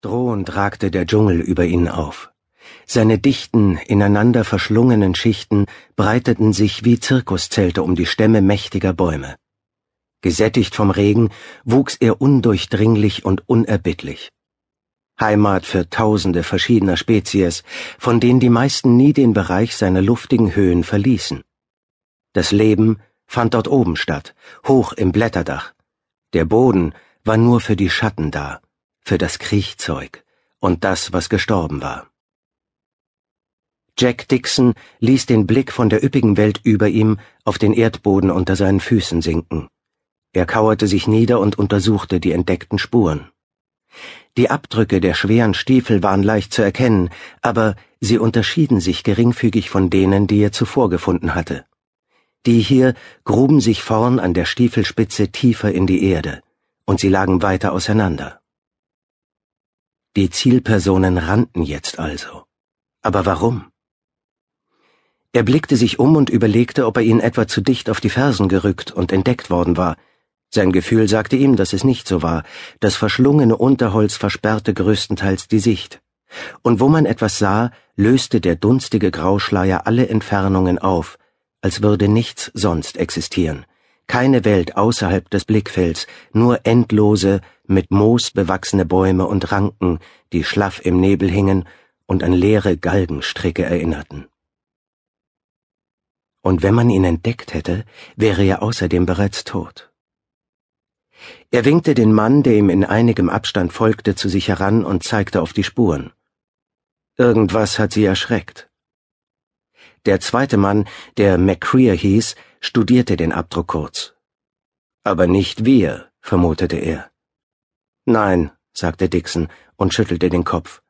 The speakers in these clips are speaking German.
Drohend ragte der Dschungel über ihnen auf. Seine dichten, ineinander verschlungenen Schichten breiteten sich wie Zirkuszelte um die Stämme mächtiger Bäume. Gesättigt vom Regen wuchs er undurchdringlich und unerbittlich. Heimat für tausende verschiedener Spezies, von denen die meisten nie den Bereich seiner luftigen Höhen verließen. Das Leben fand dort oben statt, hoch im Blätterdach. Der Boden war nur für die Schatten da für das Kriechzeug und das, was gestorben war. Jack Dixon ließ den Blick von der üppigen Welt über ihm auf den Erdboden unter seinen Füßen sinken. Er kauerte sich nieder und untersuchte die entdeckten Spuren. Die Abdrücke der schweren Stiefel waren leicht zu erkennen, aber sie unterschieden sich geringfügig von denen, die er zuvor gefunden hatte. Die hier gruben sich vorn an der Stiefelspitze tiefer in die Erde, und sie lagen weiter auseinander. Die Zielpersonen rannten jetzt also. Aber warum? Er blickte sich um und überlegte, ob er ihnen etwa zu dicht auf die Fersen gerückt und entdeckt worden war. Sein Gefühl sagte ihm, dass es nicht so war. Das verschlungene Unterholz versperrte größtenteils die Sicht. Und wo man etwas sah, löste der dunstige Grauschleier alle Entfernungen auf, als würde nichts sonst existieren keine Welt außerhalb des Blickfelds, nur endlose, mit Moos bewachsene Bäume und Ranken, die schlaff im Nebel hingen und an leere Galgenstricke erinnerten. Und wenn man ihn entdeckt hätte, wäre er außerdem bereits tot. Er winkte den Mann, der ihm in einigem Abstand folgte, zu sich heran und zeigte auf die Spuren. Irgendwas hat sie erschreckt. Der zweite Mann, der McCreer hieß, studierte den Abdruck kurz. Aber nicht wir, vermutete er. Nein, sagte Dixon und schüttelte den Kopf.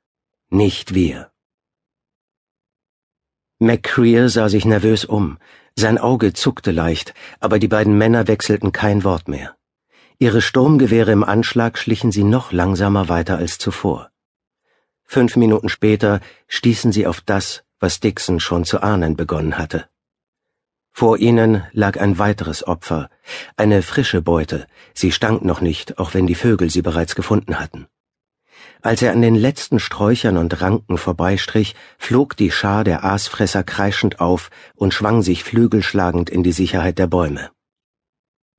Nicht wir. McCreer sah sich nervös um. Sein Auge zuckte leicht, aber die beiden Männer wechselten kein Wort mehr. Ihre Sturmgewehre im Anschlag schlichen sie noch langsamer weiter als zuvor. Fünf Minuten später stießen sie auf das, was Dixon schon zu ahnen begonnen hatte. Vor ihnen lag ein weiteres Opfer, eine frische Beute, sie stank noch nicht, auch wenn die Vögel sie bereits gefunden hatten. Als er an den letzten Sträuchern und Ranken vorbeistrich, flog die Schar der Aasfresser kreischend auf und schwang sich flügelschlagend in die Sicherheit der Bäume.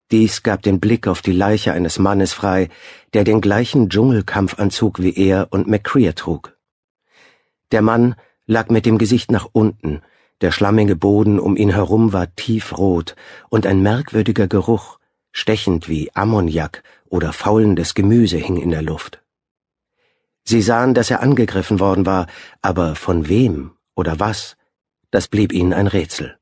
Dies gab den Blick auf die Leiche eines Mannes frei, der den gleichen Dschungelkampfanzug wie er und McCreer trug. Der Mann lag mit dem Gesicht nach unten, der schlammige Boden um ihn herum war tiefrot, und ein merkwürdiger Geruch, stechend wie Ammoniak oder faulendes Gemüse, hing in der Luft. Sie sahen, dass er angegriffen worden war, aber von wem oder was, das blieb ihnen ein Rätsel.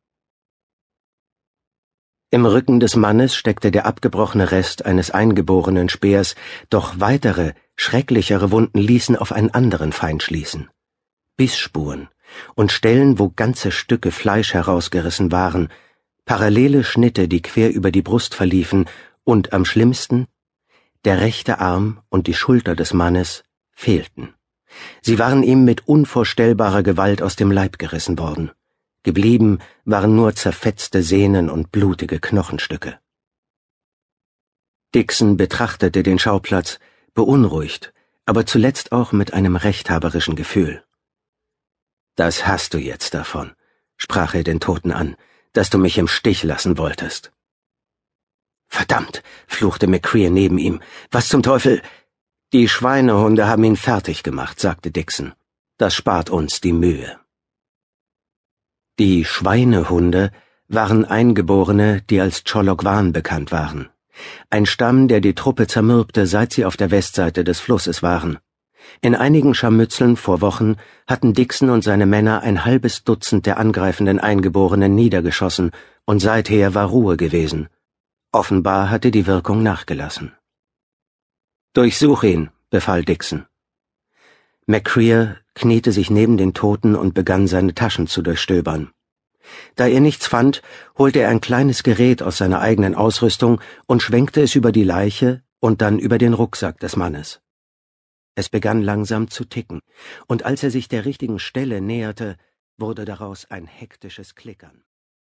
Im Rücken des Mannes steckte der abgebrochene Rest eines eingeborenen Speers, doch weitere, schrecklichere Wunden ließen auf einen anderen Feind schließen. Bissspuren, und Stellen, wo ganze Stücke Fleisch herausgerissen waren, parallele Schnitte, die quer über die Brust verliefen, und am schlimmsten der rechte Arm und die Schulter des Mannes fehlten. Sie waren ihm mit unvorstellbarer Gewalt aus dem Leib gerissen worden. Geblieben waren nur zerfetzte Sehnen und blutige Knochenstücke. Dixon betrachtete den Schauplatz, beunruhigt, aber zuletzt auch mit einem rechthaberischen Gefühl. Das hast du jetzt davon, sprach er den Toten an, dass du mich im Stich lassen wolltest. Verdammt, fluchte McCreer neben ihm. Was zum Teufel? Die Schweinehunde haben ihn fertig gemacht, sagte Dixon. Das spart uns die Mühe. Die Schweinehunde waren Eingeborene, die als Cholokwan bekannt waren. Ein Stamm, der die Truppe zermürbte, seit sie auf der Westseite des Flusses waren. In einigen Scharmützeln vor Wochen hatten Dixon und seine Männer ein halbes Dutzend der angreifenden Eingeborenen niedergeschossen, und seither war Ruhe gewesen. Offenbar hatte die Wirkung nachgelassen. Durchsuch ihn, befahl Dixon. McCreer kniete sich neben den Toten und begann seine Taschen zu durchstöbern. Da er nichts fand, holte er ein kleines Gerät aus seiner eigenen Ausrüstung und schwenkte es über die Leiche und dann über den Rucksack des Mannes. Es begann langsam zu ticken, und als er sich der richtigen Stelle näherte, wurde daraus ein hektisches Klickern.